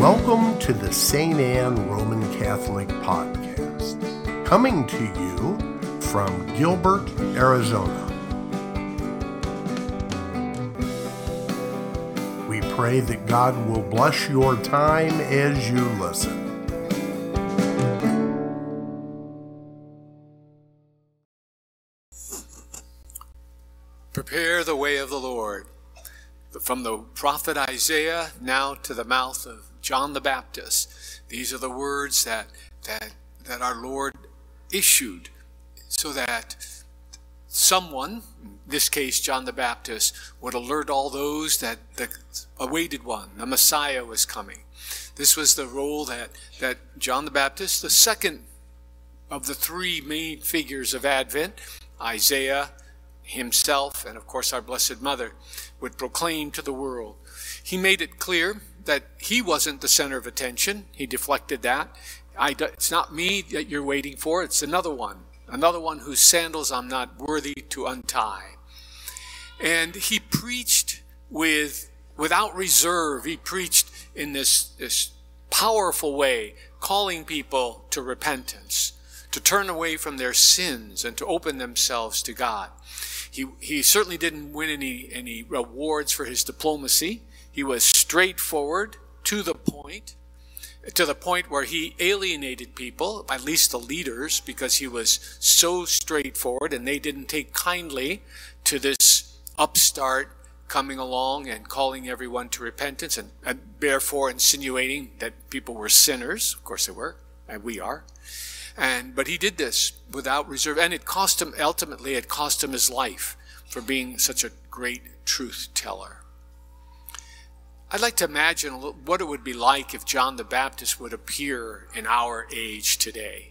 Welcome to the St. Anne Roman Catholic Podcast, coming to you from Gilbert, Arizona. We pray that God will bless your time as you listen. Prepare the way of the Lord. From the prophet Isaiah now to the mouth of John the Baptist. These are the words that, that, that our Lord issued so that someone, in this case John the Baptist, would alert all those that the awaited one, the Messiah, was coming. This was the role that, that John the Baptist, the second of the three main figures of Advent, Isaiah, himself, and of course our Blessed Mother, would proclaim to the world. He made it clear that he wasn't the center of attention. He deflected that. I, it's not me that you're waiting for, it's another one. Another one whose sandals I'm not worthy to untie. And he preached with, without reserve. He preached in this, this powerful way, calling people to repentance, to turn away from their sins and to open themselves to God. He, he certainly didn't win any, any rewards for his diplomacy. He was straightforward, to the point, to the point where he alienated people, at least the leaders, because he was so straightforward and they didn't take kindly to this upstart coming along and calling everyone to repentance and, and therefore insinuating that people were sinners. Of course they were, and we are. And, but he did this without reserve, and it cost him, ultimately, it cost him his life for being such a great truth teller. I'd like to imagine what it would be like if John the Baptist would appear in our age today.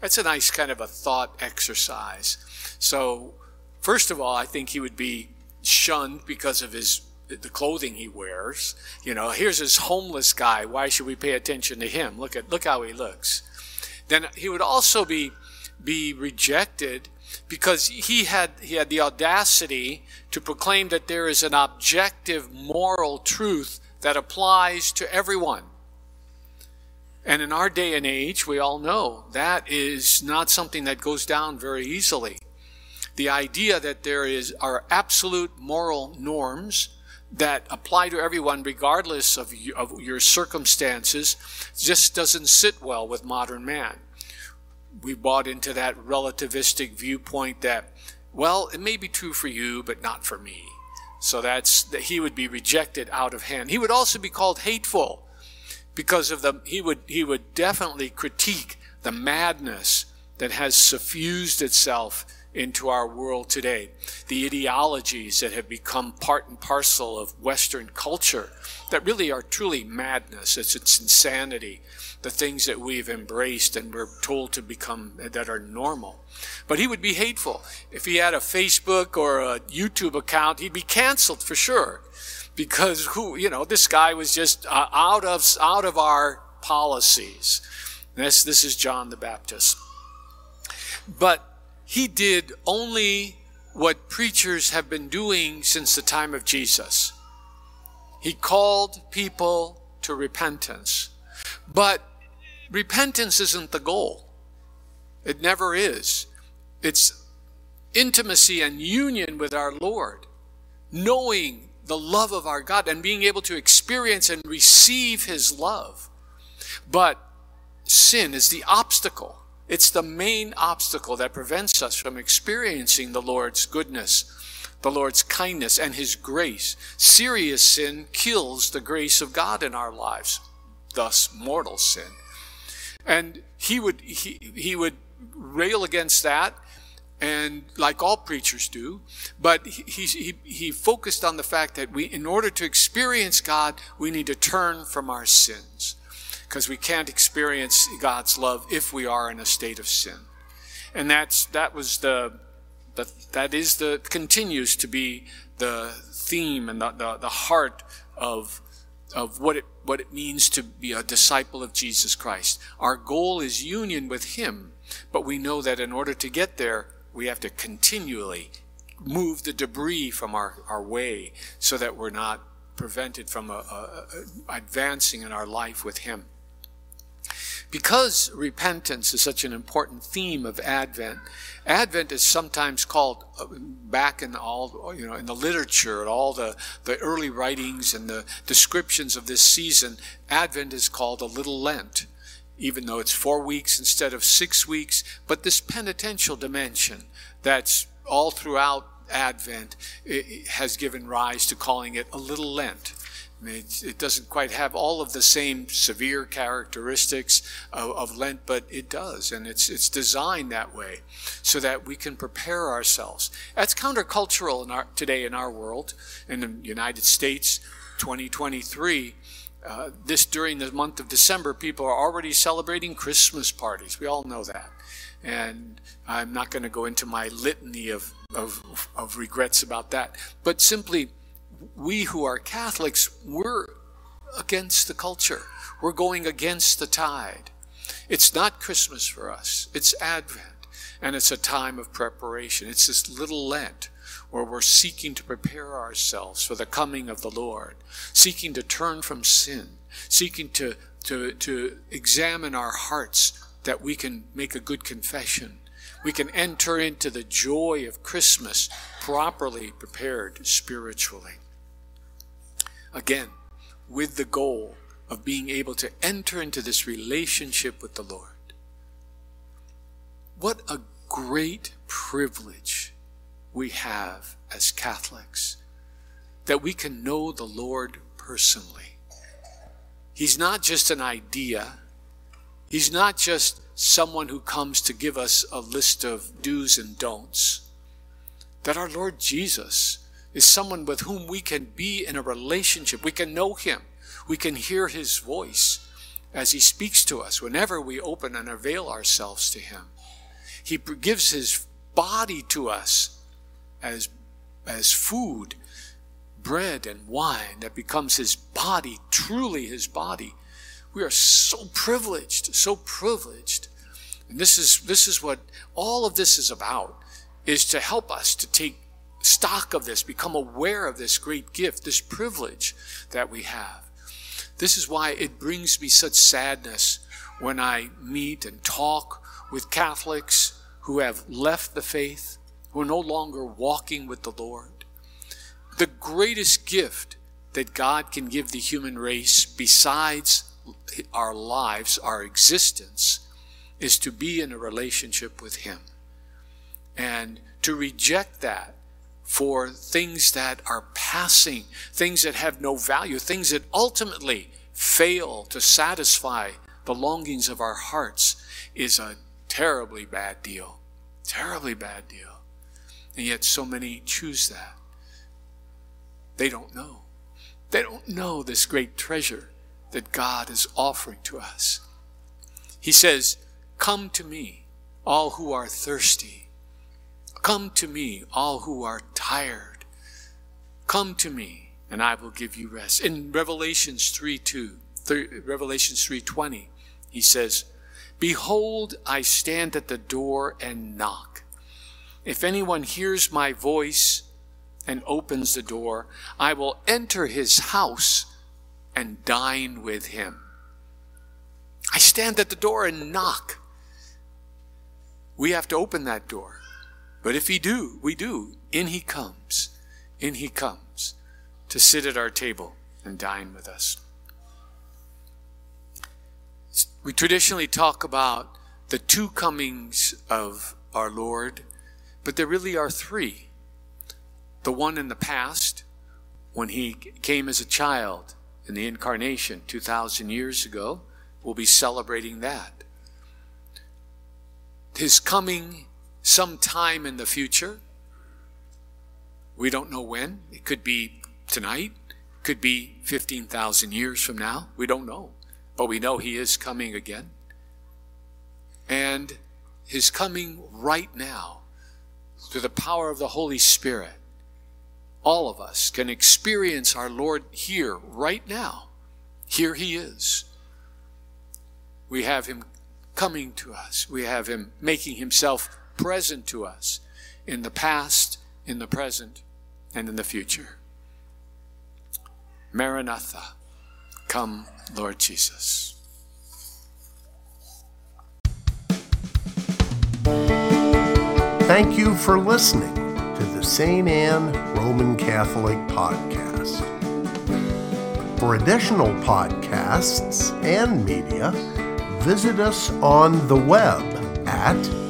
That's a nice kind of a thought exercise. So, first of all, I think he would be shunned because of his the clothing he wears. You know, here's this homeless guy. Why should we pay attention to him? Look at look how he looks. Then he would also be be rejected because he had he had the audacity to proclaim that there is an objective moral truth that applies to everyone. And in our day and age, we all know that is not something that goes down very easily. The idea that there is are absolute moral norms that apply to everyone regardless of, of your circumstances just doesn't sit well with modern man we bought into that relativistic viewpoint that, well, it may be true for you, but not for me. So that's that he would be rejected out of hand. He would also be called hateful because of the he would he would definitely critique the madness that has suffused itself into our world today. The ideologies that have become part and parcel of Western culture that really are truly madness. It's, it's insanity the things that we've embraced and we're told to become that are normal. But he would be hateful. If he had a Facebook or a YouTube account, he'd be canceled for sure. Because who, you know, this guy was just uh, out of out of our policies. This this is John the Baptist. But he did only what preachers have been doing since the time of Jesus. He called people to repentance. But repentance isn't the goal. It never is. It's intimacy and union with our Lord, knowing the love of our God and being able to experience and receive His love. But sin is the obstacle. It's the main obstacle that prevents us from experiencing the Lord's goodness, the Lord's kindness, and His grace. Serious sin kills the grace of God in our lives, thus mortal sin. And he would, he, he would rail against that, and like all preachers do, but he, he, he focused on the fact that we, in order to experience God, we need to turn from our sins. Because we can't experience God's love if we are in a state of sin. And that's, that was the, the that is the, continues to be the theme and the, the, the heart of of what it, what it means to be a disciple of Jesus Christ. Our goal is union with Him, but we know that in order to get there, we have to continually move the debris from our, our way so that we're not prevented from uh, uh, advancing in our life with Him. Because repentance is such an important theme of Advent, Advent is sometimes called uh, back in all you know in the literature and all the, the early writings and the descriptions of this season, Advent is called a little Lent, even though it's four weeks instead of six weeks. But this penitential dimension that's all throughout Advent has given rise to calling it a little Lent. I mean, it doesn't quite have all of the same severe characteristics of, of, Lent, but it does, and it's it's designed that way, so that we can prepare ourselves. That's countercultural in our, today in our world, in the United States, 2023. Uh, this during the month of December, people are already celebrating Christmas parties. We all know that, and I'm not going to go into my litany of, of of regrets about that, but simply we who are Catholics, we're against the culture. We're going against the tide. It's not Christmas for us, it's Advent, and it's a time of preparation. It's this little Lent where we're seeking to prepare ourselves for the coming of the Lord, seeking to turn from sin, seeking to, to, to examine our hearts that we can make a good confession. We can enter into the joy of Christmas properly prepared spiritually. Again, with the goal of being able to enter into this relationship with the Lord. What a great privilege we have as Catholics that we can know the Lord personally. He's not just an idea, He's not just someone who comes to give us a list of do's and don'ts. That our Lord Jesus is someone with whom we can be in a relationship. We can know him. We can hear his voice as he speaks to us whenever we open and avail ourselves to him. He gives his body to us as, as food, bread and wine that becomes his body, truly his body. We are so privileged, so privileged. And this is, this is what all of this is about, is to help us to take stock of this, become aware of this great gift, this privilege that we have. This is why it brings me such sadness when I meet and talk with Catholics who have left the faith, who are no longer walking with the Lord. The greatest gift that God can give the human race, besides our lives, our existence, is to be in a relationship with Him. And to reject that for things that are passing, things that have no value, things that ultimately fail to satisfy the longings of our hearts is a terribly bad deal. Terribly bad deal. And yet so many choose that. They don't know. They don't know this great treasure that God is offering to us. He says, Come to me, all who are thirsty Come to me, all who are tired. Come to me, and I will give you rest. In Revelations 3 2, Revelations 3:20, he says, Behold, I stand at the door and knock. If anyone hears my voice and opens the door, I will enter his house and dine with him. I stand at the door and knock. We have to open that door. But if he do, we do, in he comes, in he comes to sit at our table and dine with us. We traditionally talk about the two comings of our Lord, but there really are three. The one in the past, when he came as a child in the incarnation 2,000 years ago, we'll be celebrating that. His coming sometime in the future. We don't know when. It could be tonight, could be 15,000 years from now. We don't know. But we know He is coming again. And His coming right now through the power of the Holy Spirit. All of us can experience our Lord here, right now. Here He is. We have Him coming to us, we have Him making Himself present to us in the past, in the present, and in the future. Maranatha. Come, Lord Jesus. Thank you for listening to the St. Anne Roman Catholic Podcast. For additional podcasts and media, visit us on the web at